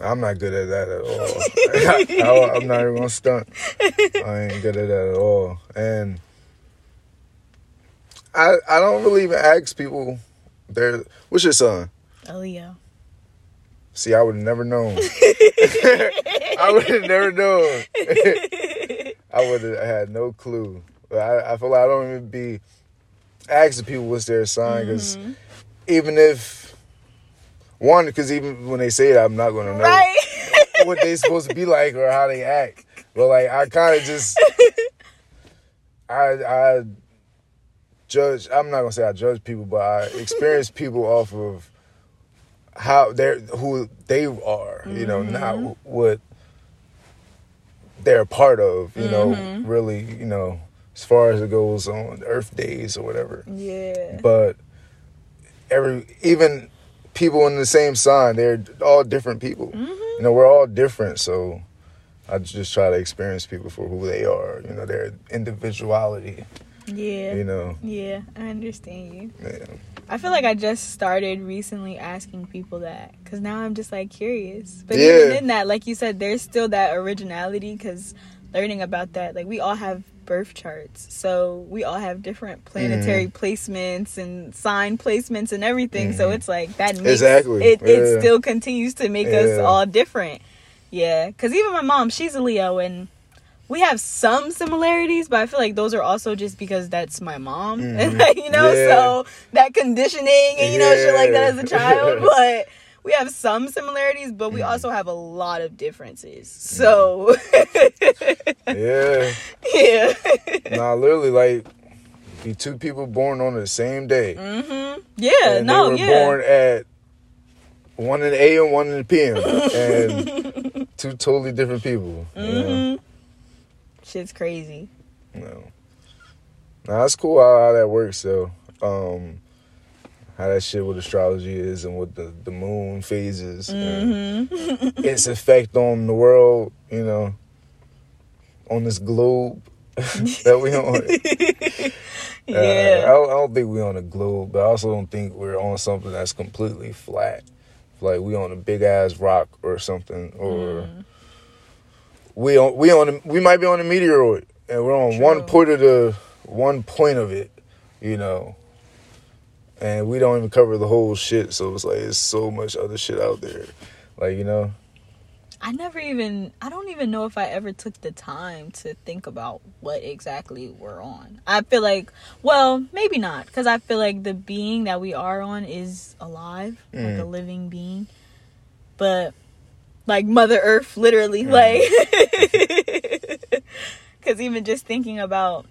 I'm not good at that at all. I, am not even gonna stunt. I ain't good at that at all. And I I don't really even ask people. Their what's your son? Leo. See, I would have never known. I would have never known. I would have had no clue. I, I feel like I don't even be asking people what's their sign because mm-hmm. even if one, because even when they say it, I'm not gonna know right? what they supposed to be like or how they act. But like, I kind of just, I I judge. I'm not gonna say I judge people, but I experience people off of how they're who they are. You know, mm-hmm. not what they're a part of. You mm-hmm. know, really. You know, as far as it goes on Earth days or whatever. Yeah. But every even people in the same sign, they're all different people. Mm-hmm. You know, we're all different, so I just try to experience people for who they are. You know, their individuality. Yeah. You know. Yeah, I understand you. Yeah. I feel like I just started recently asking people that because now I'm just like curious. But yeah. even in that, like you said, there's still that originality because learning about that, like we all have birth charts. So we all have different planetary mm-hmm. placements and sign placements and everything. Mm-hmm. So it's like that makes exactly. it, yeah. it still continues to make yeah. us all different. Yeah. Because even my mom, she's a Leo and we have some similarities, but I feel like those are also just because that's my mom. Mm-hmm. you know, yeah. so that conditioning and, you know, shit like that as a child. but we have some similarities, but we mm. also have a lot of differences. So Yeah. Yeah. nah, literally like be two people born on the same day. Mm-hmm. Yeah, and no, they were yeah. born at one in the AM, one in the PM. and two totally different people. Mm-hmm. Shit's crazy. No. Nah, that's cool how, how that works though. Um how that shit with astrology is and what the, the moon phases mm-hmm. its effect on the world, you know, on this globe that we on. yeah. Uh, I, don't, I, don't, think we're on a globe, but I also don't think we're on something that's completely flat. Like we on a big ass rock or something, or mm. we on we on we might be on a meteoroid, and we're on True. one point of the one point of it, you know and we don't even cover the whole shit. So it's like it's so much other shit out there, like you know. I never even I don't even know if I ever took the time to think about what exactly we're on. I feel like well, maybe not cuz I feel like the being that we are on is alive, mm. like a living being. But like mother earth literally mm. like cuz even just thinking about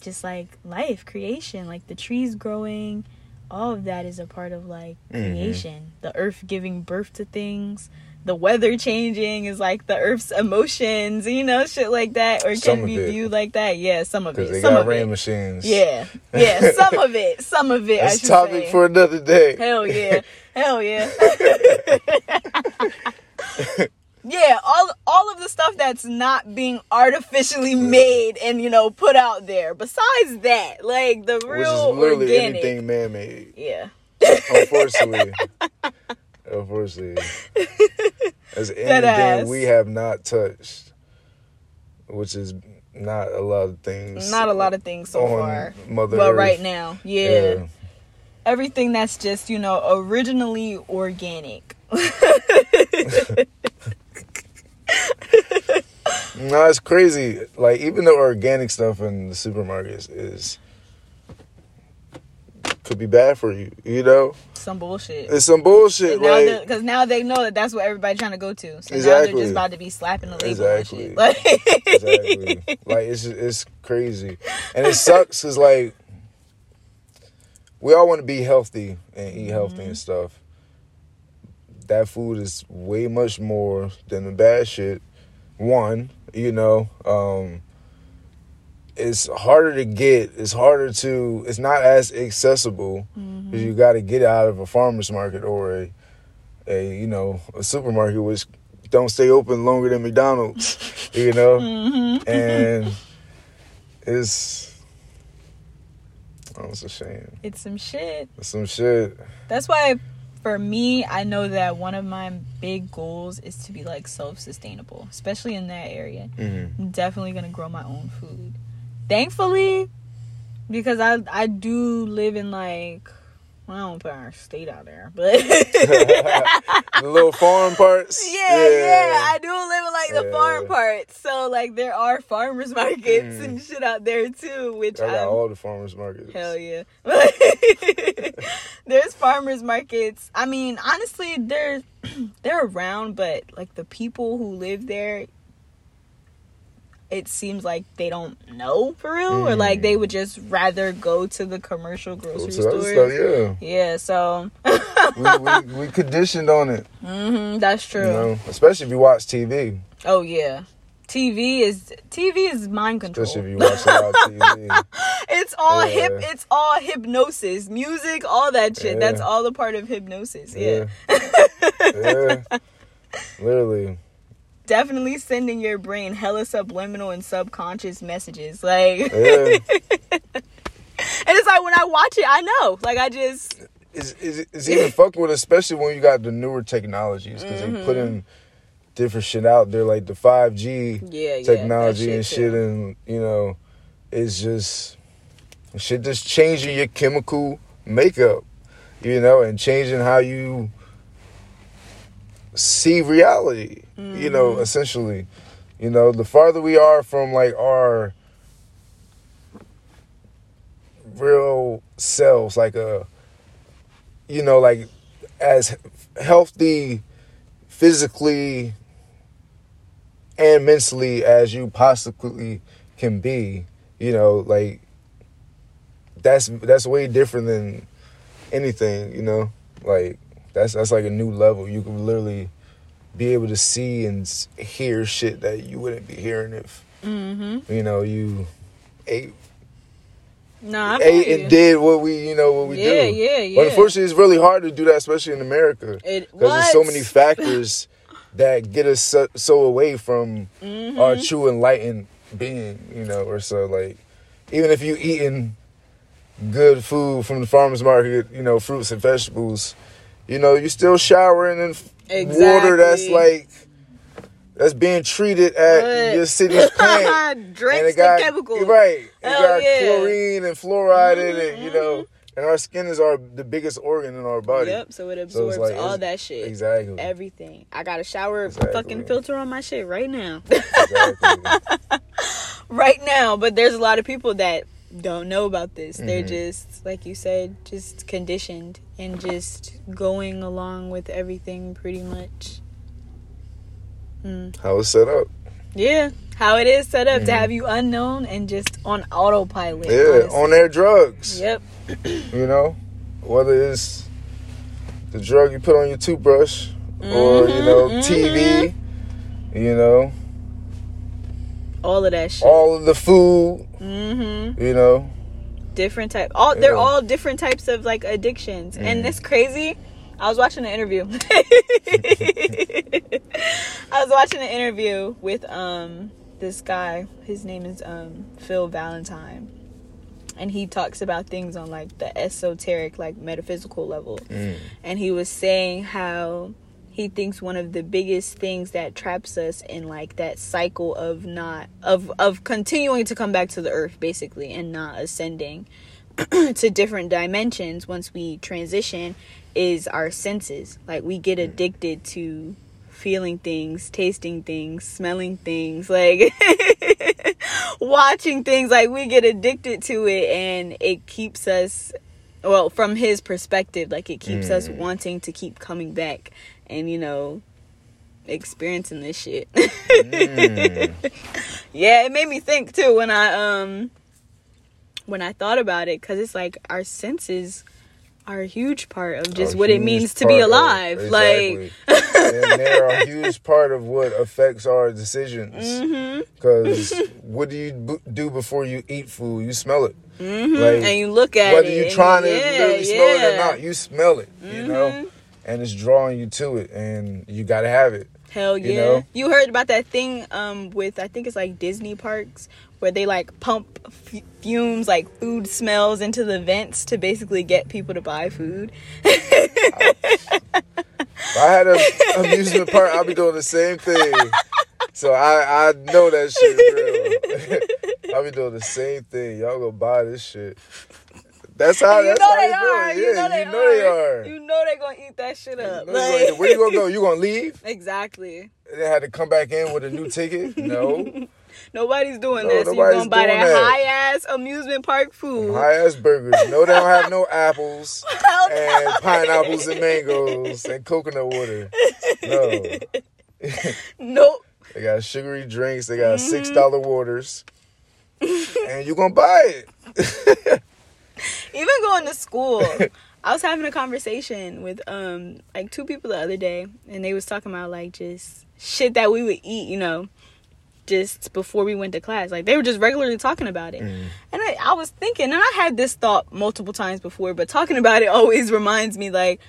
just like life, creation, like the trees growing, all of that is a part of like mm-hmm. creation. The earth giving birth to things. The weather changing is like the earth's emotions, you know, shit like that, or can be viewed like that. Yeah, some of it. They some got of rain it. machines. Yeah, yeah, some of it. Some of it. That's topic say. for another day. Hell yeah, hell yeah. yeah all all of the stuff that's not being artificially made and you know put out there. Besides that like the real Which is literally organic. anything man-made. Yeah. Unfortunately. Unfortunately. As anything we have not touched which is not a lot of things not a lot of things so far. Mother but Earth. right now. Yeah. yeah. Everything that's just you know originally organic no, it's crazy. Like even the organic stuff in the supermarkets is could be bad for you. You know, some bullshit. It's some bullshit. Because now, now, they know that that's what everybody's trying to go to. So exactly. now they're just about to be slapping the label exactly. Like, exactly. Like it's it's crazy, and it sucks because like we all want to be healthy and eat healthy mm-hmm. and stuff. That food is way much more than the bad shit. One, you know um, it's harder to get it's harder to it's not as accessible because mm-hmm. you got to get out of a farmer's market or a, a you know a supermarket which don't stay open longer than mcdonald's you know mm-hmm. and it's Oh, it's a shame. It's some shit. It's some shit. That's why for me, I know that one of my big goals is to be like self sustainable, especially in that area. Mm-hmm. I'm definitely gonna grow my own food. Thankfully, because I I do live in like well, I don't put our state out there, but the little farm parts. Yeah, yeah, I do live in like the farm parts. So like there are farmers markets mm. and shit out there too, which I got I'm, all the farmers markets. Hell yeah. There's farmers markets. I mean, honestly, they're they're around, but like the people who live there, it seems like they don't know for real, mm. or like they would just rather go to the commercial grocery stores. Stuff, yeah, yeah. So we, we, we conditioned on it. Mm-hmm, that's true. You know, especially if you watch TV. Oh yeah, TV is TV is mind control. Especially if you watch a lot of TV. it's all yeah. hip. It's all hypnosis, music, all that shit. Yeah. That's all a part of hypnosis. Yeah. yeah. Literally definitely sending your brain hella subliminal and subconscious messages. Like, yeah. and it's like when I watch it, I know. Like, I just. It's, it's, it's even fucking with, especially when you got the newer technologies, because mm-hmm. they put in different shit out there, like the 5G yeah, technology yeah, and shit, too. and, you know, it's just. Shit just changing your chemical makeup, you know, and changing how you see reality. Mm-hmm. You know, mm-hmm. essentially, you know, the farther we are from like our real selves, like a, uh, you know, like as healthy physically and mentally as you possibly can be, you know, like that's that's way different than anything, you know, like that's that's like a new level. You can literally be able to see and hear shit that you wouldn't be hearing if mm-hmm. you know you ate. Nah, ate and did what we, you know, what we yeah, do. Yeah, yeah, But unfortunately, it's really hard to do that, especially in America, because there's so many factors that get us so, so away from mm-hmm. our true enlightened being, you know, or so like even if you eating good food from the farmers market, you know, fruits and vegetables, you know, you're still showering in exactly. water that's like that's being treated at what? your city's plant. Drinks and it got, chemicals. Right. It Hell got yeah. chlorine and fluoride mm-hmm. in it, you know. And our skin is our the biggest organ in our body. Yep, so it absorbs so like, all that shit. Exactly. Everything. I got a shower exactly. fucking filter on my shit right now. Exactly. right now. But there's a lot of people that don't know about this. Mm-hmm. They're just like you said, just conditioned and just going along with everything pretty much. Mm. How it's set up. Yeah, how it is set up mm-hmm. to have you unknown and just on autopilot. Yeah, honestly. on their drugs. Yep. you know, whether it's the drug you put on your toothbrush mm-hmm, or you know mm-hmm. TV, you know, all of that shit, all of the food, mm-hmm. you know, different type. All they're yeah. all different types of like addictions, mm. and it's crazy. I was watching an interview. I was watching an interview with um this guy. His name is um Phil Valentine. And he talks about things on like the esoteric, like metaphysical level. Mm. And he was saying how he thinks one of the biggest things that traps us in like that cycle of not of of continuing to come back to the earth basically and not ascending to different dimensions once we transition is our senses. Like we get addicted to feeling things tasting things smelling things like watching things. Like we get addicted to it and it keeps us well from his perspective like it keeps mm. us wanting to keep coming back and you know experiencing this shit. mm. Yeah, it made me think too when I um when I thought about it cuz it's like our senses are a huge part of just a what it means to be alive. Of, exactly. Like and they're a huge part of what affects our decisions. Because mm-hmm. what do you b- do before you eat food? You smell it. Mm-hmm. Like, and you look at whether it. Whether you're trying to yeah, really smell yeah. it or not, you smell it. You know? And it's drawing you to it, and you got to have it. Hell yeah! You, know? you, heard about that thing um, with I think it's like Disney parks where they like pump f- fumes like food smells into the vents to basically get people to buy food. if I had an amusement park, I'd be doing the same thing. So I I know that shit real. I'll be doing the same thing. Y'all gonna buy this shit. That's how. you that's know how they do are. it. You know they are. you know they are. You know they gonna eat that shit up. You know Like- Where you gonna go? You gonna leave? exactly. And then had to come back in with a new ticket? No. Nobody's doing No, that. So you nobody's gonna buy that, that. high ass amusement park food. High ass burgers. No, they don't have no apples Hell no. and pineapples and mangoes and coconut water. No. Nope. They got sugary drinks. They got Mm-hmm. six dollar waters, and you're gonna buy it. Even going to school. I was having a conversation with um like two people the other day and they was talking about like just shit that we would eat, you know, just before we went to class. Like they were just regularly talking about it. Mm. And I, I was thinking, and I had this thought multiple times before, but talking about it always reminds me like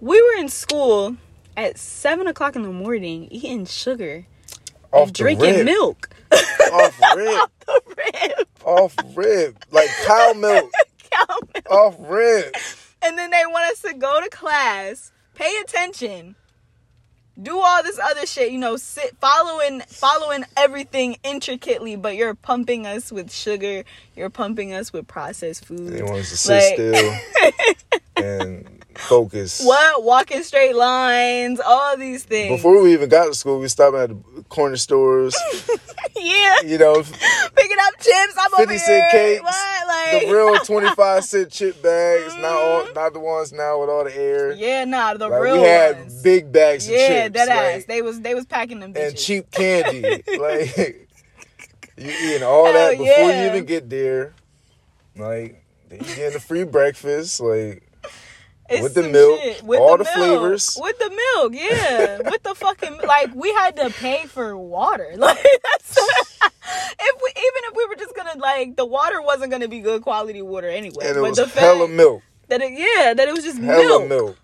we were in school at seven o'clock in the morning eating sugar Off and drinking milk. Off rip. Rip. Off rip. Like cow milk. Cow milk. Off rip. and then they want us to go to class, pay attention, do all this other shit, you know, sit following following everything intricately, but you're pumping us with sugar, you're pumping us with processed food. They want us to sit Like- still and focus. What? Walking straight lines, all these things. Before we even got to school, we stopped at the corner stores. yeah. You know, Picking up chips, I'm 50 over cakes, What? Like the real 25 cent chip bags, not all, mm-hmm. not the ones now with all the air. Yeah, nah, the Like, real we had ones. big bags of yeah, chips. that ass. like, They was they was packing them bitches. and cheap candy. like you eating all Hell that before yeah. you even get there. Like you getting a free breakfast. Like It's With the milk, shit. With all the, the milk. flavors. With the milk, yeah. with the fucking like we had to pay for water. Like that's if we even if we were just gonna like the water wasn't gonna be good quality water anyway. and it but was the hella milk. that it yeah, that it was just Hella milk. milk.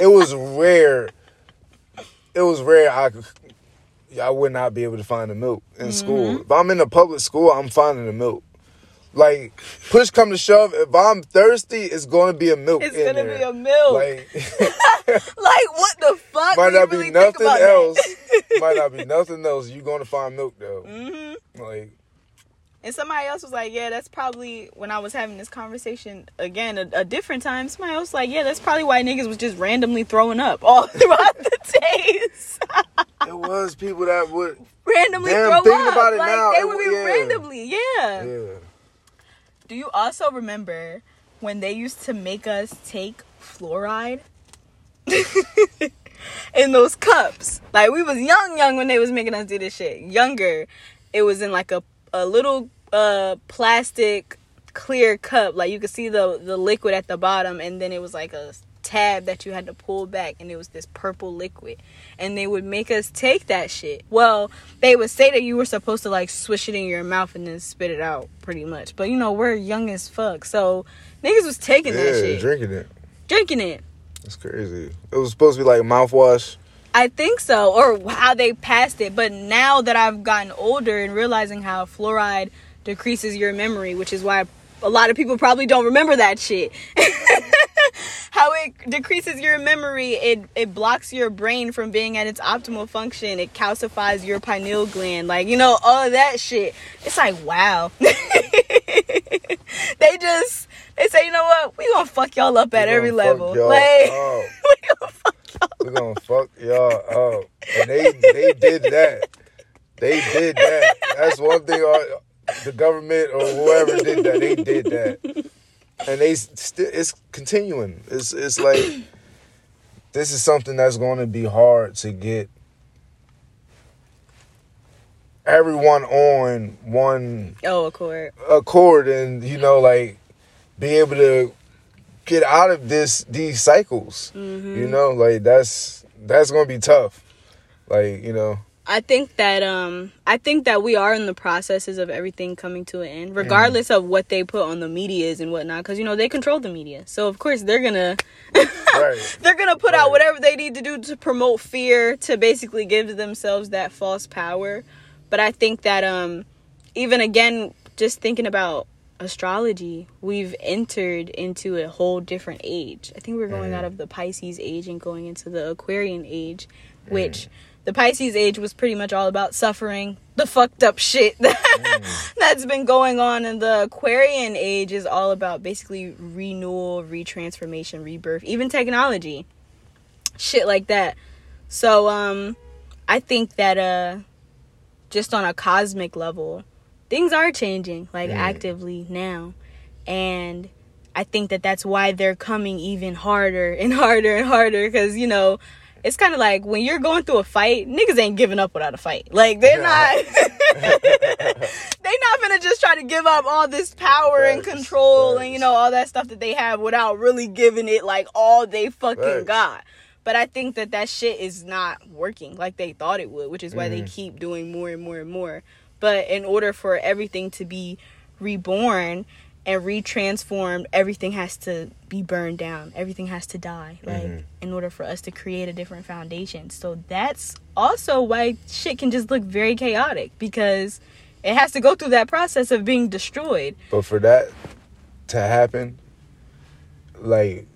it was rare. It was rare. I. I would not be able to find the milk in Mm-hmm. school. If I'm in a public school, I'm finding the milk. Like push come to shove, if I'm thirsty, it's going to be a milk. It's gonna there. be a milk. Like Like what the fuck? might you not be really think nothing else. might not be nothing else. You're going to find milk though. Mhm. Like And somebody else was like, "Yeah, that's probably when I was having this conversation again a, a different time." Somebody else was like, "Yeah, that's probably why niggas was just randomly throwing up all throughout the days, it was people that would. randomly Damn, throw thinking up. about it like now, they it would be yeah. randomly, yeah. Yeah. Do you also remember when they used to make us take fluoride in those cups? Like we was young, young when they was making us do this shit. Younger, it was in like a a little uh plastic clear cup. Like you could see the the liquid at the bottom, and then it was like a tab that you had to pull back and it was this purple liquid and they would make us take that shit well they would say that you were supposed to like swish it in your mouth and then spit it out pretty much but you know we're young as fuck so niggas was taking that shit drinking it. drinking it that's crazy. It was supposed to be like mouthwash. I think so, or how they passed it. But now that I've gotten older and realizing how fluoride decreases your memory, which is why a lot of people probably don't remember that shit. how it decreases your memory, it it blocks your brain from being at its optimal function. It calcifies your pineal gland, like you know all of that shit. It's like wow. they just they say, you know what? We gonna fuck y'all up at every level. y'all Like up. we gonna fuck y'all We're gonna fuck y'all up. And they they did that. They did that. That's one thing uh, the government or whoever did that, they did that. And they still it's continuing. It's it's like this is something that's going to be hard to get everyone on one Oh, accord. accord and you know like be able to get out of this these cycles Mm-hmm. you know like that's that's gonna be tough like you know I think that um I think that we are in the processes of everything coming to an end, regardless of what they put on the medias and whatnot, because you know they control the media. So of course they're gonna right they're gonna put out whatever they need to do to promote fear to basically give themselves that false power. But I think that um even again, just thinking about astrology, we've entered into a whole different age. I think we're going mm. out of the Pisces age and going into the Aquarian age, which mm. The Pisces age was pretty much all about suffering, the fucked up shit mm. that's been going on, and the Aquarian age is all about basically renewal, retransformation, rebirth, even technology, shit like that. So, um, I think that uh, just on a cosmic level things are changing like mm. actively now and i think that that's why they're coming even harder and harder and harder because you know it's kind of like when you're going through a fight niggas ain't giving up without a fight. Like they're not they're not gonna just try to give up all this power and control and you know all that stuff that they have without really giving it like all they fucking got. But I think that that shit is not working like they thought it would, which is why mm. they keep doing more and more and more. But in order for everything to be reborn and retransformed, everything has to be burned down. Everything has to die, like mm-hmm. in order for us to create a different foundation. So that's also why shit can just look very chaotic because it has to go through that process of being destroyed. But for that to happen, like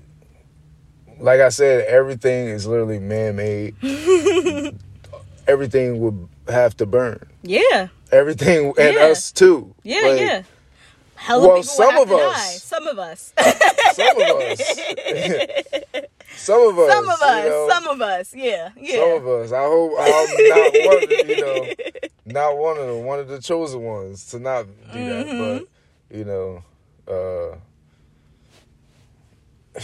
like I said, everything is literally man made. everything would have to burn. Yeah everything and yeah. us too. Yeah, like, yeah. Hella well, some of us. Some of us. some of us. some of us. Some of us. You know, some of us. Yeah. Yeah. Some of us. I hope I'm not one. Of, you know, not one of them. One of the chosen ones to not do mm-hmm. that. But you know, uh,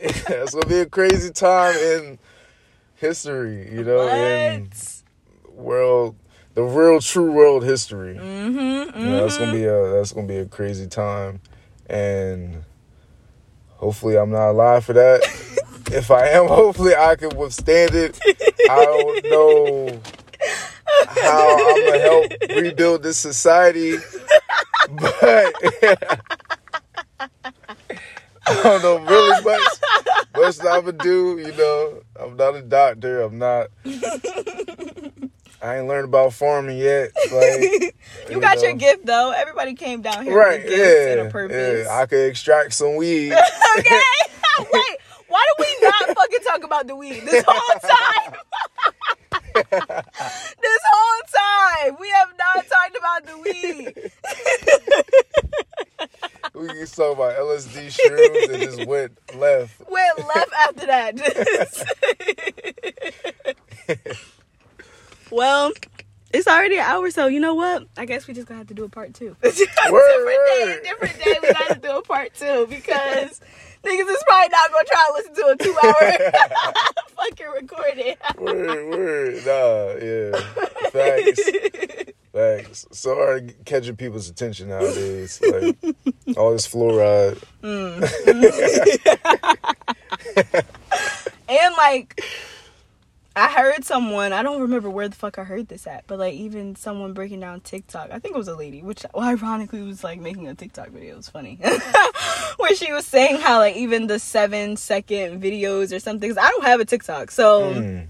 it's gonna be a crazy time in history. You know. What? And, world, the real true world history. Mm-hmm, mm-hmm. You know, that's gonna be a that's gonna be a crazy time, and hopefully I'm not alive for that. if I am, hopefully I can withstand it. I don't know how I'm gonna help rebuild this society, but I don't know really much. Much I'm gonna do, you know. I'm not a doctor. I'm not. I ain't learned about farming yet. Like, you, you, got know. your gift though. Everybody came down here right, with yeah, a purpose. Yeah. I could extract some weed. okay. Wait, why do we not fucking talk about the weed this whole time? this whole time we have not talked about the weed. we can talk about LSD shrooms and just went left. Went left after that. Well, it's already an hour, so you know what? I guess we just gonna have to do a part two. different day, different day. We gotta do a part two because niggas is probably not gonna try to listen to a two hour fucking recording. word, word, nah, yeah, facts, facts. Sorry, catching people's attention nowadays. Like all this fluoride. Mm. and like I heard someone, I don't remember where the fuck I heard this at, but like even someone breaking down TikTok. I think it was a lady, which well, ironically was like making a TikTok video. It was funny. Where she was saying how like even the seven second videos or something, I don't have a TikTok. So. Mm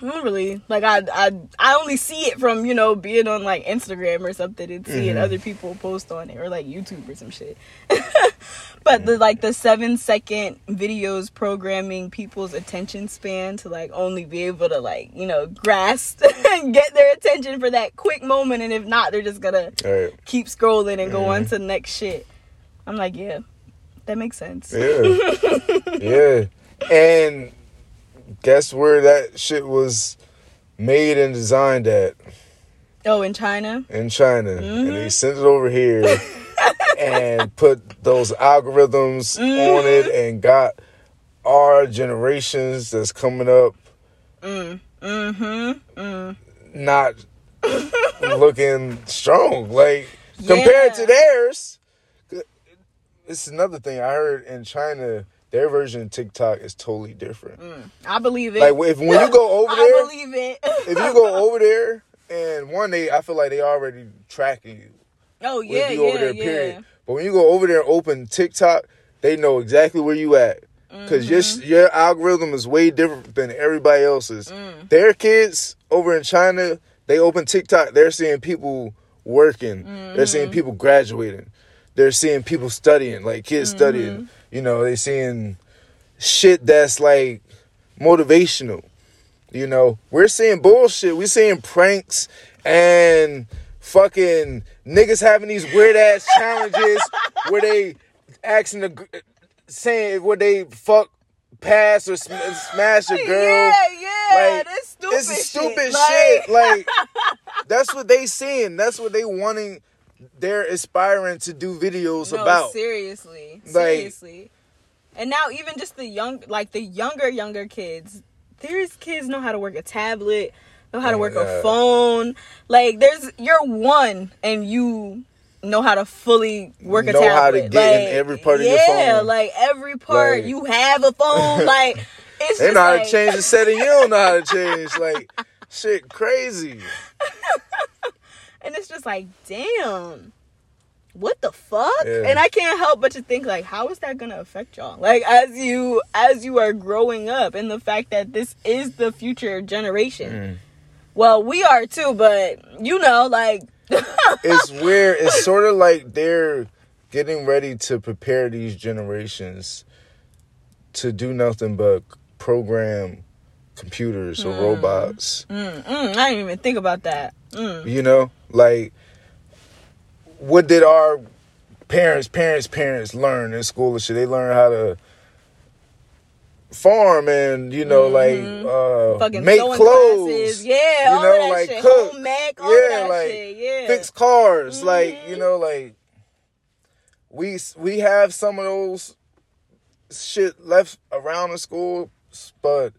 Don't really like I I I only see it from you know being on like Instagram or something and seeing mm-hmm. other people post on it or like YouTube or some shit. but the like the seven second videos programming people's attention span to like only be able to like you know grasp and get their attention for that quick moment and if not they're just gonna right. keep scrolling and go mm-hmm. on to the next shit. I'm like yeah, that makes sense. Yeah, yeah, and guess where that shit was made and designed at? Oh, in China? In China. Mm-hmm. And they mm-hmm. sent it over here and put those algorithms mm-hmm. on it and got our generations that's coming up mm. mm-hmm. mm. not looking strong. Like, yeah. compared to theirs, it's another thing I heard in China their version of TikTok is totally different. Mm, I believe it. Like if when you go over there, I believe it. if you go over there, and one day I feel like they already tracking you. Oh yeah, you yeah, over there, yeah. Period. But when you go over there and open TikTok, they know exactly where you at. because mm-hmm. your your algorithm is way different than everybody else's. Mm. Their kids over in China, they open TikTok, they're seeing people working. Mm-hmm. They're seeing people graduating. They're seeing people studying, like kids mm-hmm. studying. You know, they're seeing shit that's like motivational. You know, we're seeing bullshit. We're seeing pranks and fucking niggas having these weird ass challenges where they asking the saying where they fuck pass or sm- smash a girl. Yeah, yeah, like, that's stupid. It's stupid shit. shit. Like, that's what they seeing. That's what they wanting. They're aspiring to do videos no, about. Seriously, seriously. And now even just the young, like the younger, younger kids. There's kids know how to work a tablet, know how oh to work God. a phone. Like, there's you're one, and you know how to fully work a know tablet. how to get like, in every part yeah, of your phone. Yeah, like every part like, you have a phone. Like it's they know how to change the setting. You don't know how to change. Like shit, crazy. and it's just like, damn. What the fuck? Yeah. And I can't help but to think like how is that to affect y'all? Like as you as you are growing up and the fact that this is the future generation. Mm. Well, we are too, but you know, like it's weird. It's sort of like they're getting ready to prepare these generations to do nothing but program computers or mm. robots. Mm, mm, I didn't even think about that. Mm. You know, like what did our parents, parents, parents learn in school and shit? They learn how to farm and you know mm-hmm. like uh make clothes classes. yeah you know like shit. cook Home yeah like shit. yeah. fix cars mm-hmm. like you know like we we have some of those shit left around the school but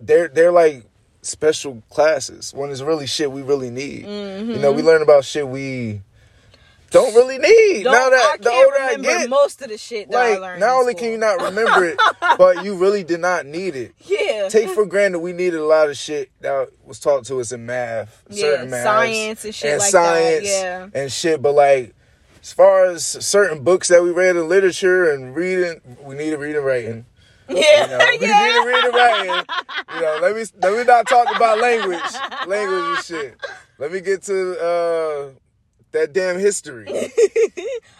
they're they're like special classes when it's really shit we really need mm-hmm. you know we learn about shit we don't really need. Don't, now that the older I get, most of the shit that like, I learned. Not only can you not remember it, but you really did not need it. Yeah. Take for granted we needed a lot of shit that was taught to us in math, yeah, certain math, science and shit and like science that. Yeah. And shit, but like as far as certain books that we read in literature and reading, we need to read and writing. Yeah, you know, we yeah. to read writing. You know, let me let me not talk about language, language and shit. Let me get to uh that damn history. that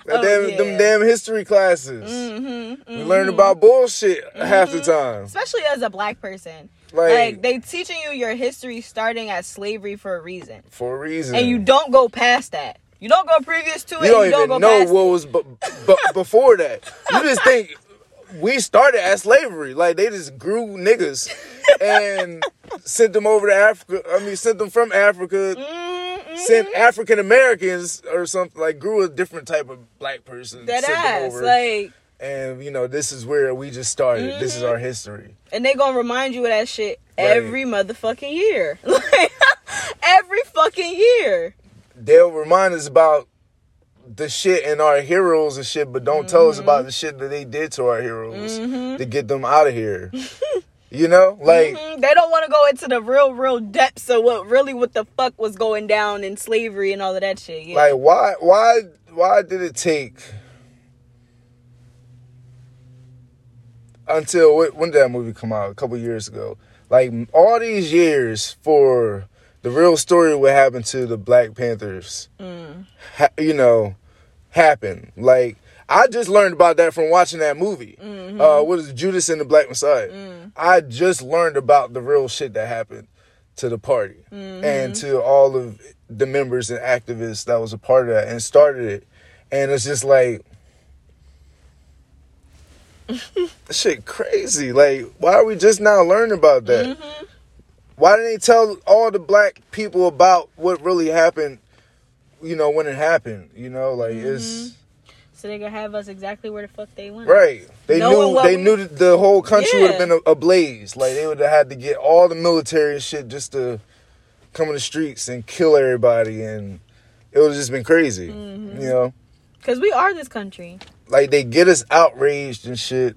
oh, damn yeah. them damn history classes. Mm-hmm, mm-hmm. We learn about bullshit mm-hmm. half the time. Especially as a black person. Like, like, they teaching you your history starting at slavery for a reason. For a reason. And you don't go past that. You don't go previous to it. You don't you even don't know what it. was b- b- before that. You just think we started at slavery. Like they just grew niggas and sent them over to Africa. I mean, sent them from Africa. Mm sent African Americans or something like grew a different type of black person. That ass, over, like. And you know, this is where we just started. Mm-hmm. This is our history. And they gonna remind you of that shit right. every motherfucking year. every fucking year. They'll remind us about the shit and our heroes and shit, but don't mm-hmm. tell us about mm-hmm. the shit that they did to our heroes mm-hmm. to get them out of here. You know, like mm-hmm. they don't want to go into the real, real depths of what really, what the fuck was going down in slavery and all of that shit. Yeah. Like, why, why, why did it take until when did that movie come out? A couple years ago. Like all these years for the real story what happened to the Black Panthers. Mm. Ha- you know, happened. Like I just learned about that from watching that movie. Mm-hmm. Uh, what is it, Judas and the Black Messiah? Mm. I just learned about the real shit that happened to the party mm-hmm. and to all of the members and activists that was a part of that and started it. And it's just like shit crazy. Like, why are we just now learning about that? Mm-hmm. Why didn't they tell all the black people about what really happened? You know when it happened. You know, like it's mm-hmm so they could have us exactly where the fuck they want. Right. They knew they we... knew that the whole country yeah. would have been ablaze. Like they would have had to get all the military and shit just to come in the streets and kill everybody, and it would have just been crazy. Mm-hmm. You know. Because we are this country. Like they get us outraged and shit,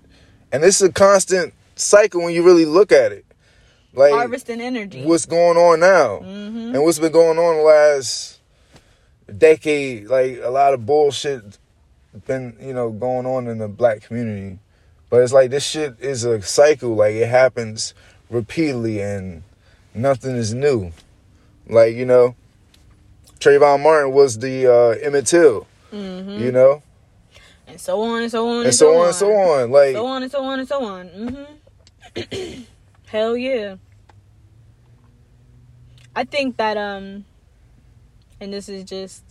and this is a constant cycle when you really look at it. Like harvesting energy. What's going on now, mm-hmm. and what's been going on the last decade? Like a lot of bullshit been you know going on in the black community but it's like this shit is a cycle like it happens repeatedly and nothing is new like you know Trayvon Martin was the uh, Emmett Till. Mm-hmm. You know, and so on and so on and, and so on and so on. Like so on and so on and so on. Mm-hmm. Hell yeah. I think that um, and this is just,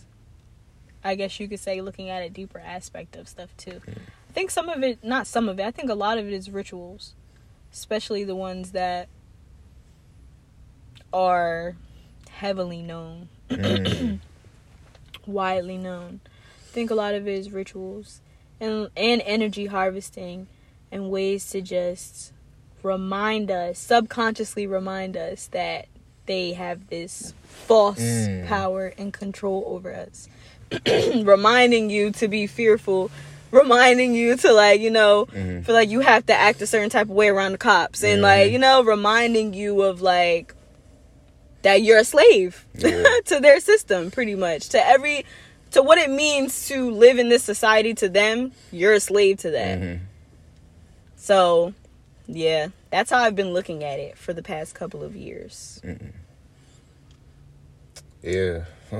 I guess you could say, looking at a deeper aspect of stuff too. I think some of it, not some of it. I think a lot of it is rituals, especially the ones that are heavily known, mm, widely known. I think a lot of it is rituals and and energy harvesting and ways to just remind us, subconsciously remind us that they have this false Mm. power and control over us. reminding you to be fearful, reminding you to like, you know, Mhm. feel like you have to act a certain type of way around the cops and like, Mhm. you know, reminding you of like that you're a slave Yeah. to their system pretty much. To every to what it means to live in this society to them, you're a slave to that. mhm. So, yeah, that's how I've been looking at it for the past couple of years. yeah.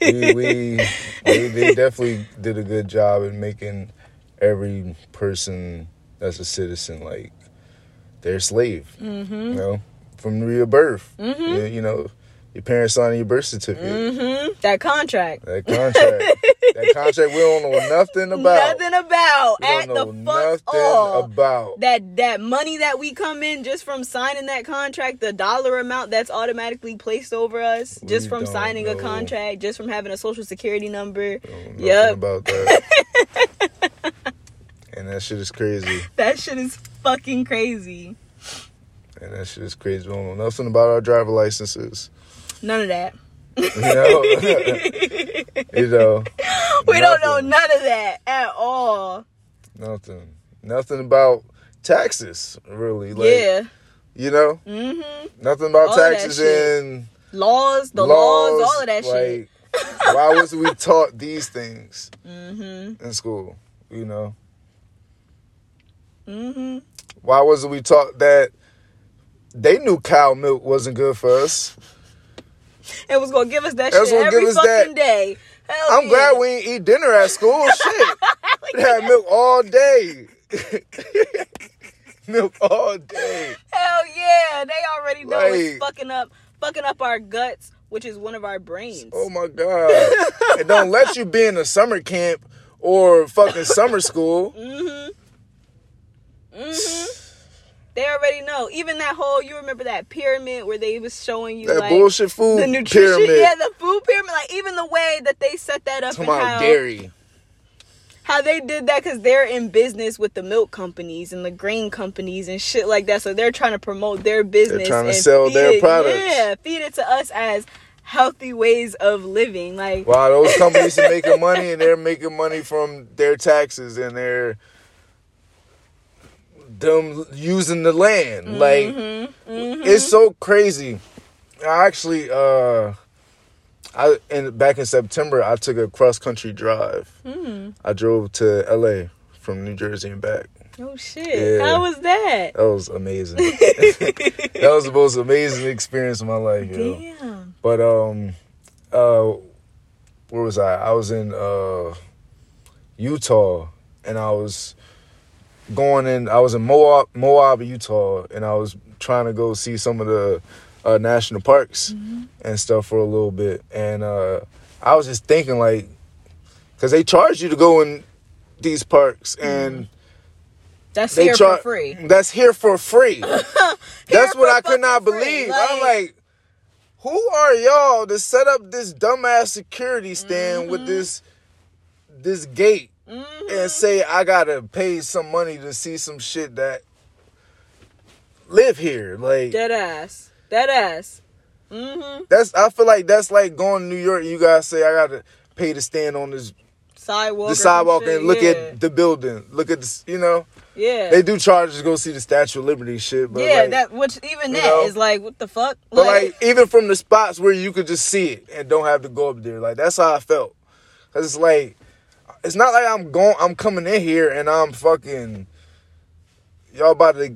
we, we they, they definitely did a good job in making every person that's a citizen like their slave. Mm-hmm. You know, from your birth. Mhm. You, you know, your parents signing your birth certificate. Mm-hmm. That contract. That contract. that contract we don't know nothing about. Nothing about we at don't the know fuck nothing all. about. that that money that we come in just from signing that contract, the dollar amount that's automatically placed over us just from signing a contract, just from having a social security number. We know Yep. about that. and that shit is crazy. That shit is fucking crazy. And that shit is crazy. We don't know nothing about our driver licenses. None of that. You know? you know, we don't know none of that at all. nothing. Nothing about taxes, really. Like, yeah. You know? Mm-hmm. Nothing about All taxes and Laws, the laws, all of that shit. why was we taught these things Mm-hmm. in school? You know? Mm-hmm. Why wasn't we taught that they knew cow milk wasn't good for us? It was gonna give us that was shit every fucking that. day. Hell I'm yeah. glad we ain't eat dinner at school. Shit. We had milk all day. milk all day. Hell yeah, they already know it's fucking up, fucking up our guts, which is one of our brains. Oh my god. it don't let you be in a summer camp or fucking summer school. Mm-hmm. Mm-hmm. They already know. Even that whole, you remember that pyramid where they was showing you That like bullshit food the nutrition, pyramid. yeah, the food pyramid. Like even the way that they set that up Talking and how dairy. how they did that because they're in business with the milk companies and the grain companies and shit like that. So they're trying to promote their business. trying to sell their it- products. Yeah, feed it to us as healthy ways of living. Like wow, those companies are making money and they're making money from their taxes and their them using the land. Like mm-hmm, mm-hmm. it's so crazy. I actually uh I in back in September I took a cross country drive. Mm. I drove to LA from New Jersey and back. Oh shit! Yeah. How was that? That was amazing. that was the most amazing experience of my life. Damn. But um uh where was I? I was in uh Utah and I was going in I was in Moab Moab, Utah and I was trying to go see some of the uh national parks and stuff for a little bit and uh I was just thinking like cuz they charge you to go in these parks and That's they here char- for free. That's here for free. That's what I could not free, believe. like- I'm like, who are y'all to set up this dumbass security stand with this this gate Mhm. and say I gotta pay some money to see some shit that live here? Like Dead ass. Dead ass. Mm-hmm. that's I feel like that's like going to New York. and You guys say I gotta pay to stand on this Sidewalk. the sidewalk shit, and look yeah. at the building. Look at this, you know. Yeah. They do charge to go see the Statue of Liberty shit, but yeah, like, that which even that is know? like what the fuck? But like even from the spots where you could just see it and don't have to go up there, like that's how I felt. Cause it's like it's not like I'm going, I'm coming in here and I'm fucking y'all about to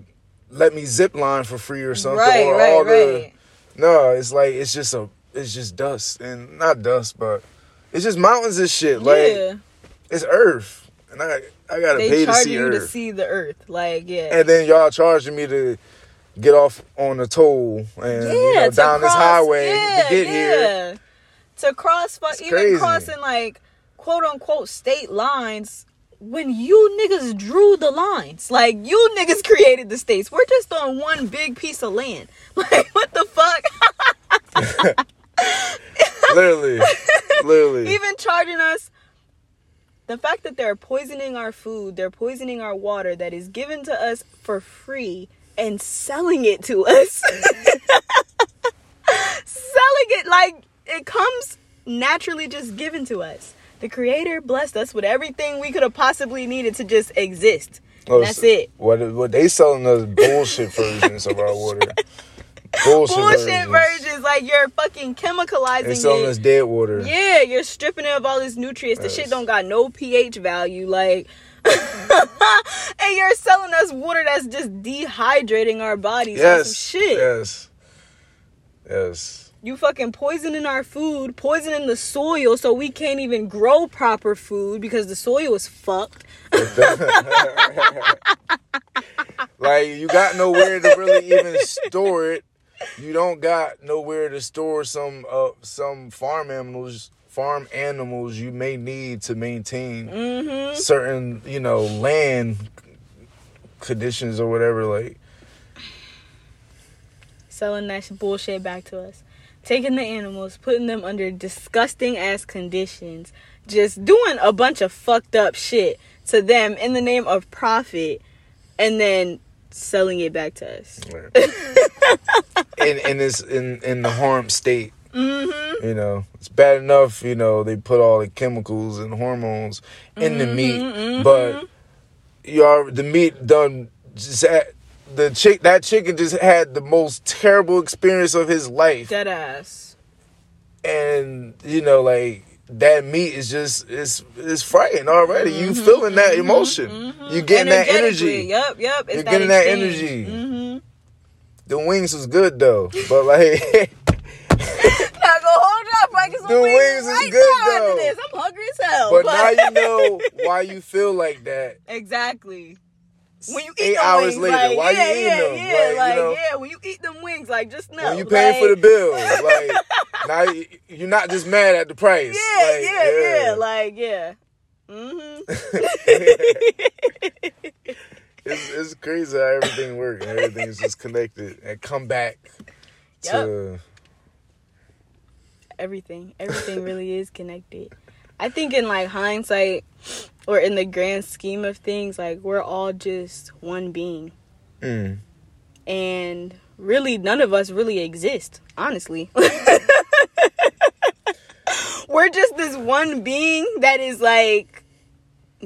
let me zip line for free or something. right, or right, all the. No, it's like it's just a it's just dust and not dust, but it's just mountains and shit. Like yeah. it's Earth, and I I gotta They pay to see you Earth. to see the earth. Like, yeah. and then y'all charging me to get off on the toll and you know, down this highway yeah, to get here. yeah. To cross, It's even crazy. crossing like quote unquote state lines when you niggas drew the lines. Like you niggas created the states. We're just on one big piece of land. Like what the fuck? Literally, literally. even charging us. The fact that they're poisoning our food, they're poisoning our water that is given to us for free and selling it to us. selling it like it comes naturally just given to us. The creator blessed us with everything we could have possibly needed to just exist. Oh, That's so- it. What what they selling us bullshit versions of our water. Bullshit, Bullshit versions. versions. Like you're fucking chemicalizing They selling it. us dead water. Yeah, you're stripping it of all its nutrients. The Yes. shit don't got no pH value. Like, and you're selling us water that's just dehydrating our bodies. Yes. Shit. Yes. Yes. You fucking poisoning our food, poisoning the soil, so we can't even grow proper food because the soil is fucked. like you got nowhere to really even store it. You don't got nowhere to store some uh some farm animals farm animals you may need to maintain Mm-hmm. certain, you know, land conditions or whatever like Selling that bullshit back to us. Taking the animals, putting them under disgusting ass conditions, just doing a bunch of fucked up shit to them in the name of profit, and then selling it back to us. in in this in in the harm state. Mm-hmm. You know, it's bad enough. You know, they put all the chemicals and hormones in the meat, mhm. but you are the meat done. The chick that chicken just had the most terrible experience of his life, Dead ass. and you know, like that meat is just it's it's frightening already. You feeling that emotion, you getting that Mm-hmm. Energy. Yep, yep. It's You're getting that energy. hmm The wings was good though, but like. Not gonna hold up. Mike. The wings, wings is good though. I'm hungry as hell. But now you know why you feel like that. exactly. When you eat eight them hours wings, later, like, why yeah, you eating yeah, them? Yeah, Like, you know? yeah, when you eat them wings, like just know. when you paying like, for the bill, like now you- you're not just mad at the price. Yeah, Like, yeah, yeah, like yeah. Mm-hmm. it's, it's crazy how everything works. and Everything's just connected and come back to everything, everything really is connected. I think in like hindsight, or in the grand scheme of things, like we're all just one being, mm, and really none of us really exist. Honestly. We're just this one being that is like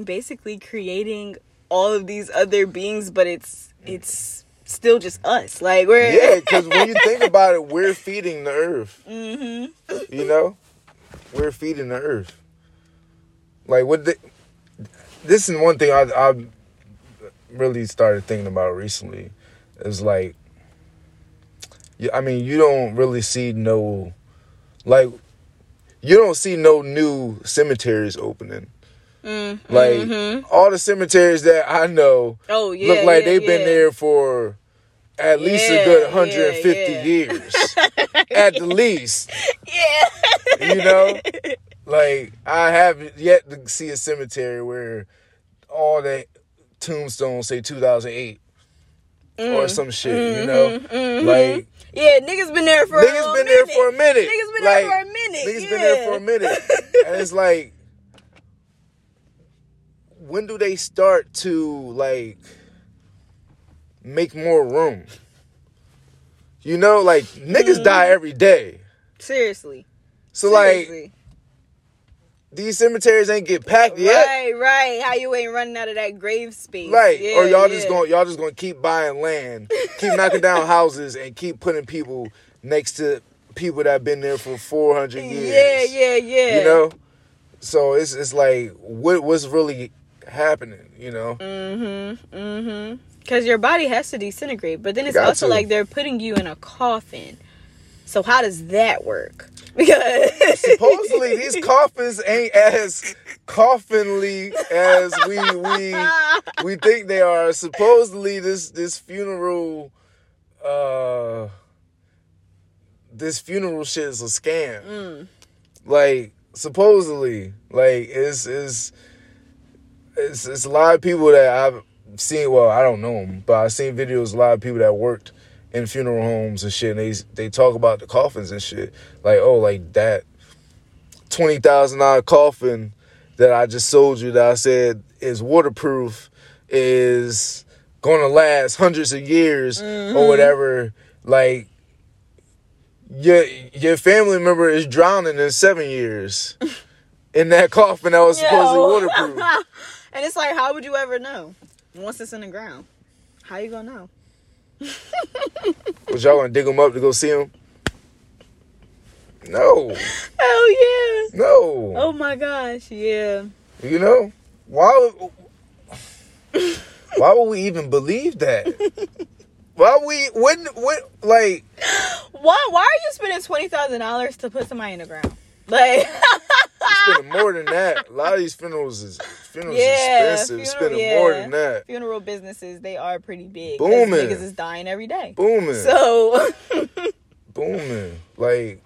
basically creating all of these other beings, but it's it's still just us. Like we're yeah. Because when you think about it, we're feeding the earth. hmm You know, we're feeding the earth. Like what? The, this is one thing I I really started thinking about recently. Is like, yeah, I mean, you don't really see no, like, you don't see no new cemeteries opening. mm Like mhm. all the cemeteries that I know oh yeah, look like yeah, they've been there for at least Yeah, a good yeah, 150 yeah. years, at the least. Yeah. You know, like I have yet to see a cemetery where all the tombstones say 2008 or some shit. You know, mhm. like Yeah, niggas been there for a niggas been there minute. for a minute. Niggas been like, there for a minute. Niggas yeah. been there for a minute, and it's like, when do they start to like make more room? You know, like niggas die Mm-hmm. every day. Seriously. So like Seriously. These cemeteries ain't get packed yet. Right, right. How you ain't running out of that grave space. Right. Yeah, or y'all just yeah. going y'all just gonna keep buying land, keep knocking down houses and keep putting people next to people that have been there for four hundred years. Yeah, yeah, yeah. You know? So it's it's like what what's really happening, you know? Mm-hmm. Mm-hmm. Because your body has to disintegrate, but then it's Got also to. like they're putting you in a coffin. So how does that work? Because supposedly these coffins ain't as coffinly as we we we think they are. Supposedly this this funeral uh this funeral shit is a scam. Mm. Like supposedly, like it's it's it's it's a lot of people that I've seen. Well, I don't know them, but I've seen videos. Of a lot of people that worked in funeral homes and shit. And they they talk about the coffins and shit. Like oh, like that twenty thousand dollar coffin that I just sold you that I said is waterproof is gonna last hundreds of years mm-hmm. or whatever. Like your your family member is drowning in seven years in that coffin that was Yo. supposedly waterproof. and it's like, how would you ever know once it's in the ground? How you gonna know? Was y'all gonna dig them up to go see them? No. Hell yeah. No. Oh my gosh, yeah. You know why? why would we even believe that? Why we when when like why why are you spending twenty thousand dollars to put somebody in the ground? Like spending more than that. A lot of these funerals is funerals yeah, expensive. Funeral, spending yeah. more than that. Funeral businesses they are pretty big. Booming. Niggas is dying every day. Booming. So booming. Like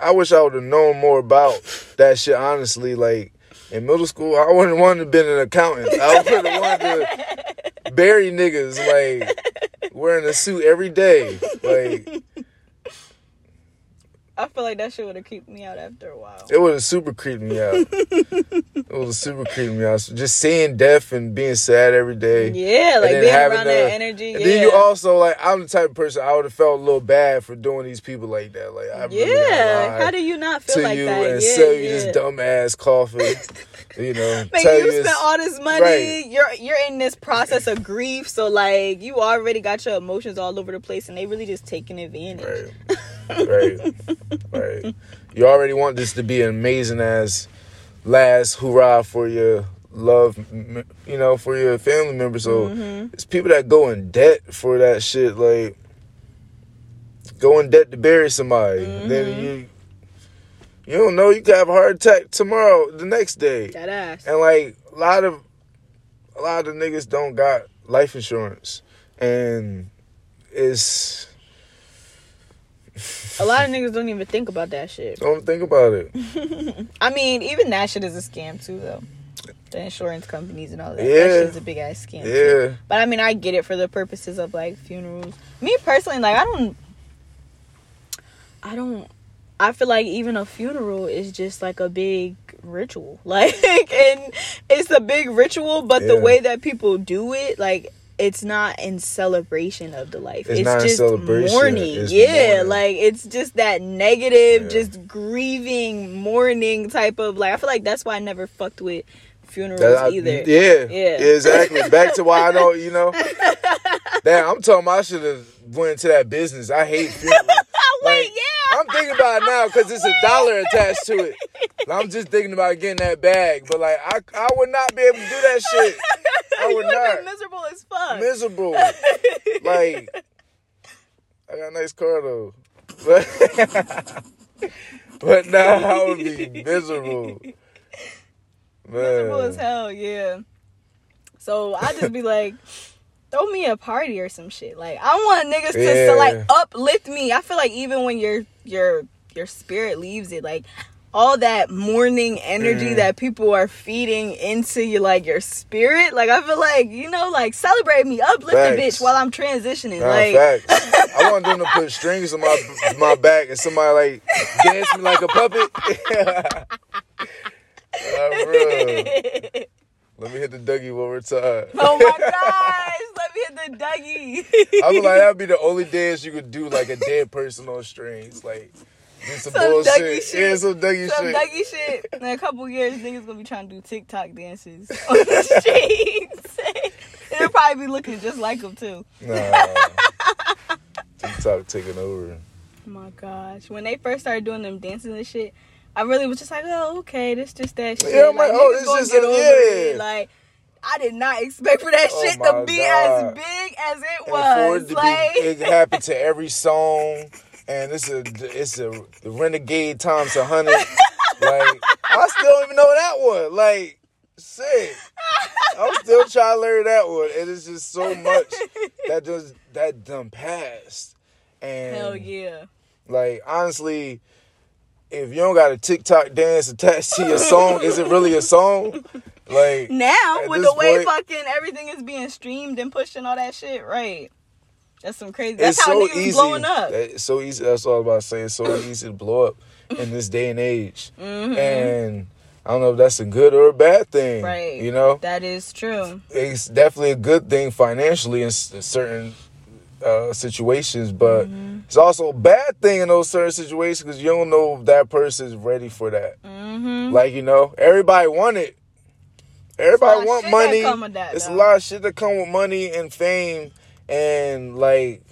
I wish I would have known more about that shit. Honestly, like in middle school, I wouldn't want to been an accountant. I would have wanted to bury niggas like wearing a suit every day. Like I feel like that shit would have creeped me out after a while. It would have super creeped me out. it would have super creeped me out. So just seeing death and being sad every day. Yeah, like being around the, that energy. And yeah. then you also like I'm the type of person I would have felt a little bad for doing these people like that. Like I yeah, how do you not feel like you that? And yeah, sell you yeah. this dumbass coffee. you know, Make you, you spent all this money. Right. You're you're in this process of grief, so like you already got your emotions all over the place, and they really just taking advantage. Right right, right. You already want this to be amazing as last hurrah for your love, you know, for your family member. So mm-hmm. it's people that go in debt for that shit. Like go in debt to bury somebody. Mm-hmm. Then you you don't know you could have a heart attack tomorrow, the next day. That ass. And like a lot of a lot of niggas don't got life insurance, and it's a lot of niggas don't even think about that shit. Don't think about it. I mean, even that shit is a scam too, though. The insurance companies and all that. Yeah. That shit's a big ass scam. Yeah. Too. But I mean, I get it for the purposes of like funerals. Me personally, like, I don't. I don't. I feel like even a funeral is just like a big ritual. Like, and it's a big ritual, but yeah. the way that people do it, like, it's not in celebration of the life. It's, it's just mourning. It's yeah, mourning. like it's just that negative, yeah. just grieving, mourning type of like. I feel like that's why I never fucked with funerals I, either. Yeah, yeah, exactly. Back to why I don't, you know. Damn, I'm talking. I should have went into that business. I hate funerals. Wait, like, yeah. I'm thinking about it now because it's a dollar attached to it. I'm just thinking about getting that bag, but like I, I would not be able to do that shit. I would, would not. miserable as fuck. Miserable. like I got a nice car though, but but now I would be miserable. Man. Miserable as hell, yeah. So I just be like, throw me a party or some shit. Like I want niggas yeah. to, to like uplift me. I feel like even when your your your spirit leaves it, like all that mourning energy mm. that people are feeding into you like your spirit like i feel like you know like celebrate me uplift facts. the bitch while i'm transitioning nah, like facts. i want them to put strings on my my back and somebody like dance me like a puppet uh, let me hit the Dougie one more time. Oh my gosh, let me hit the Dougie. I feel like that'd be the only dance you could do like a dead person on strings. Like some, some bullshit. Dougie shit. Yeah, some Dougie some shit. Dougie shit. In a couple years, niggas gonna be trying to do TikTok dances on the streets. It'll probably be looking just like them too. Nah. TikTok taking over. Oh my gosh. When they first started doing them dances and shit, I really was just like, oh, okay, this just that shit. Yeah, I'm like, like oh, this just a, yeah. It. Like, I did not expect for that oh shit to be God. as big as it was. And for it like, be, it happened to every song and it's a it's a the renegade times a hundred. like I still don't even know that one. Like shit. I'm still trying to learn that one. And it's just so much that just that done passed. And Hell yeah. like honestly, if you don't got a TikTok dance attached to your song, is it really a song? Like Now with the way point- fucking everything is being streamed and pushed and all that shit, right? That's some crazy. it's That's how so niggas easy. blowing up. It's so easy. That's all I'm about to say. It's so easy to blow up in this day and age. Mm-hmm. And I don't know if that's a good or a bad thing. Right. You know, That is true. it's definitely a good thing financially in certain uh, situations, but Mm-hmm. it's also a bad thing in those certain situations because you don't know if that person is ready for that. Mm-hmm. Like you know, everybody want it. Everybody want money. that, it's a lot of shit that come with money and fame, and like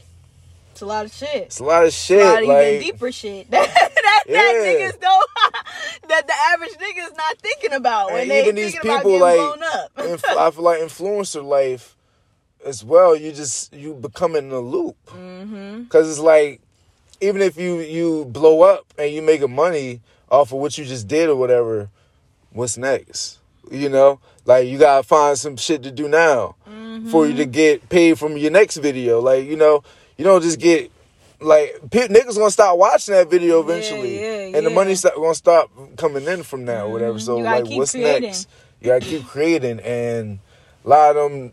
It's a lot of shit. it's a lot of shit. a lot of like even deeper shit that that, Yeah. that niggas don't that the average nigga is not thinking about when And they even these people, like, blown up. inf- I feel like influencer life as well. You just you become in a loop mm-hmm. because it's like even if you you blow up and you making money off of what you just did or whatever, what's next? You know, like you gotta find some shit to do now for you to Mm-hmm. get paid from your next video. Like you know, you don't just get like pe- niggas gonna stop watching that video eventually, yeah, and the yeah. money start, gonna stop coming in from that or whatever. So like, what's creating. next? You gotta keep creating, and a lot of them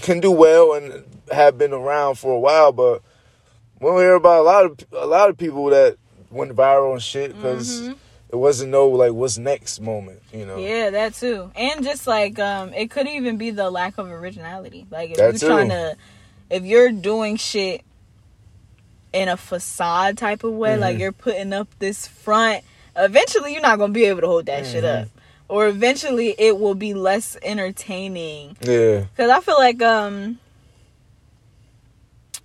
can do well and have been around for a while, but we don't hear about a lot of a lot of people that went viral and shit because it wasn't no like what's next moment, you know. Mm-hmm. Yeah, that too. And just like um it could even be the lack of originality. Like if That you're too. trying to if you're doing shit in a facade type of way, like Mhm. you're putting up this front, eventually you're not gonna be able to hold that shit Mhm. up. Or eventually it will be less entertaining. Yeah, Cause I feel like um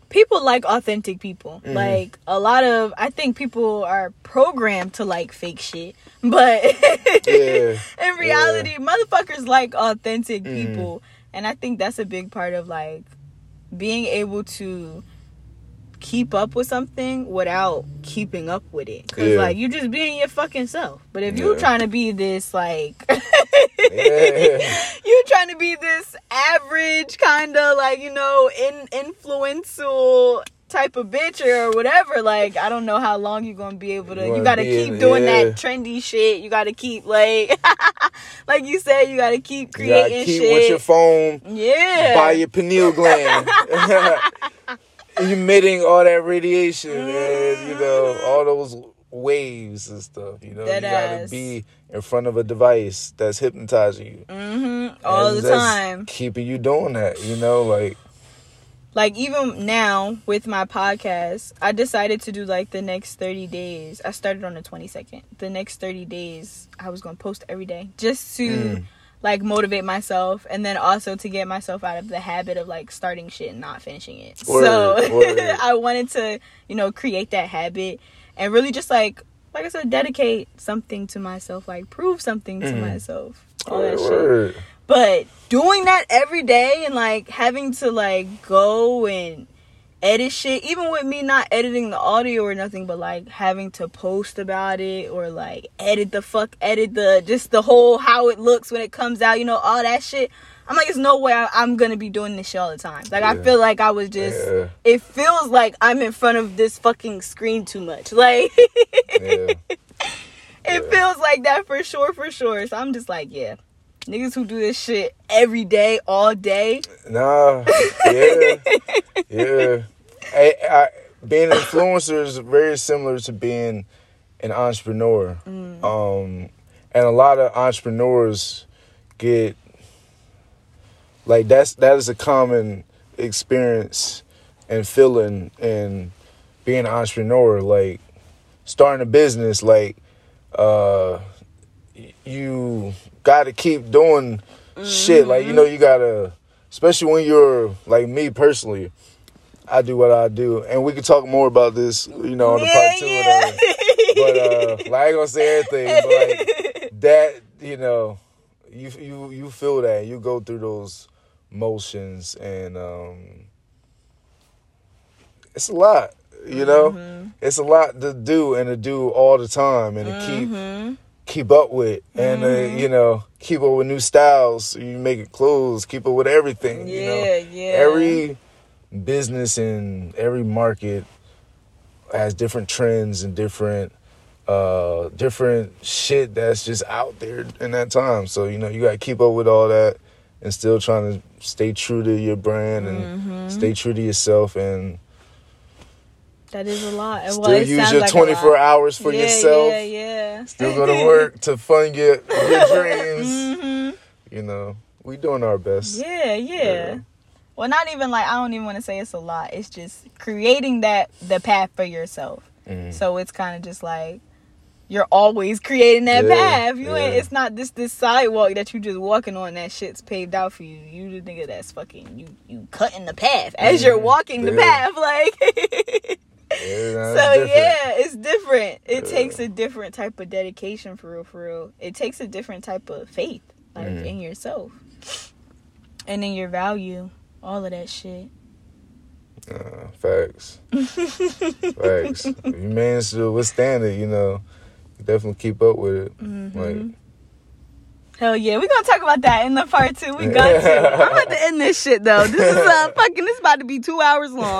people like authentic people. Mhm. Like a lot of I think people are programmed to like fake shit. But Yeah. in reality, motherfuckers like authentic Mhm. people. And I think that's a big part of like being able to keep up with something without keeping up with it. Cause Yeah. like you're just being your fucking self. But if you Yeah. trying to be this like Yeah. you trying to be this average kind of like you know in influential type of bitch or whatever like i don't know how long you're gonna be able to You you, gotta keep in- doing that trendy shit you gotta keep like like you said you gotta keep you gotta creating keep shit with your phone yeah Buy your pineal gland. emitting all that radiation and you know all those waves and stuff you know Dead you gotta ass. be in front of a device that's hypnotizing you. Hmm all the time. keeping you doing that you know like like even now with my podcast i decided to do like the next 30 days. I started on the 22nd the next 30 days i was gonna post every day just to Mm. Like motivate myself and then also to get myself out of the habit of like starting shit and not finishing it Word, so word. i wanted to you know create that habit and really just like like i said dedicate something to myself like prove something to Mhm. myself all that shit word. but doing that every day and like having to like go and edit shit, even with me not editing the audio or nothing, but like having to post about it or like edit the fuck, edit the just the whole how it looks when it comes out, you know, all that shit. I'm like, there's no way I, I'm gonna be doing this shit all the time. Like, I feel like I was just, Yeah. it feels like I'm in front of this fucking screen too much. Like, yeah it Yeah. feels like that for sure, for sure. So I'm just like, yeah. Niggas who do this shit every day, all day. Nah, yeah, yeah. I, I, being an influencer is very similar to being an entrepreneur. Um, and a lot of entrepreneurs get like that's that is a common experience and feeling in being an entrepreneur. Like starting a business, like uh, you got to keep doing shit. Like you know, you gotta, especially when you're like me personally. I do what I do, and we can talk more about this, you know, on the part two. Whatever. But uh, like, I ain't gonna say everything, but like that, you know, you you you feel that you go through those motions, and um, it's a lot, you know. it's a lot to do and to do all the time and to Mm-hmm. keep keep up with and uh, you know keep up with new styles. You make it clothes, keep up with everything. you know? Yeah, yeah. Every business and every market has different trends and different uh different shit that's just out there in that time. So you know you got to keep up with all that and still trying to stay true to your brand and Mm-hmm. stay true to yourself and That is a lot. Still well, it use your like 24 hours for yeah, yourself. Yeah, yeah. Still go to work to fund your, your dreams. hmm You know, we doing our best. Yeah, yeah, Yeah. Well, not even like I don't even want to say it's a lot. It's just creating that the path for yourself. Mhm. So it's kind of just like you're always creating that Yeah, path. You ain't. It's not this this sidewalk that you just walking on. That shit's paved out for you. You the nigga that's fucking you. You cutting the path as you're Mhm. walking the path. Like. So different. yeah, it's different. It Yeah. takes a different type of dedication for real, for real. It takes a different type of faith, like Mhm. in yourself, and in your value, all of that shit. Uh, facts. facts. If you manage to withstand it, you know, you definitely keep up with it. Mhm. Like, Hell yeah, we gonna talk about that in the part two. We got to. I'm about to end this shit though. This is uh fucking. This about to be two hours long.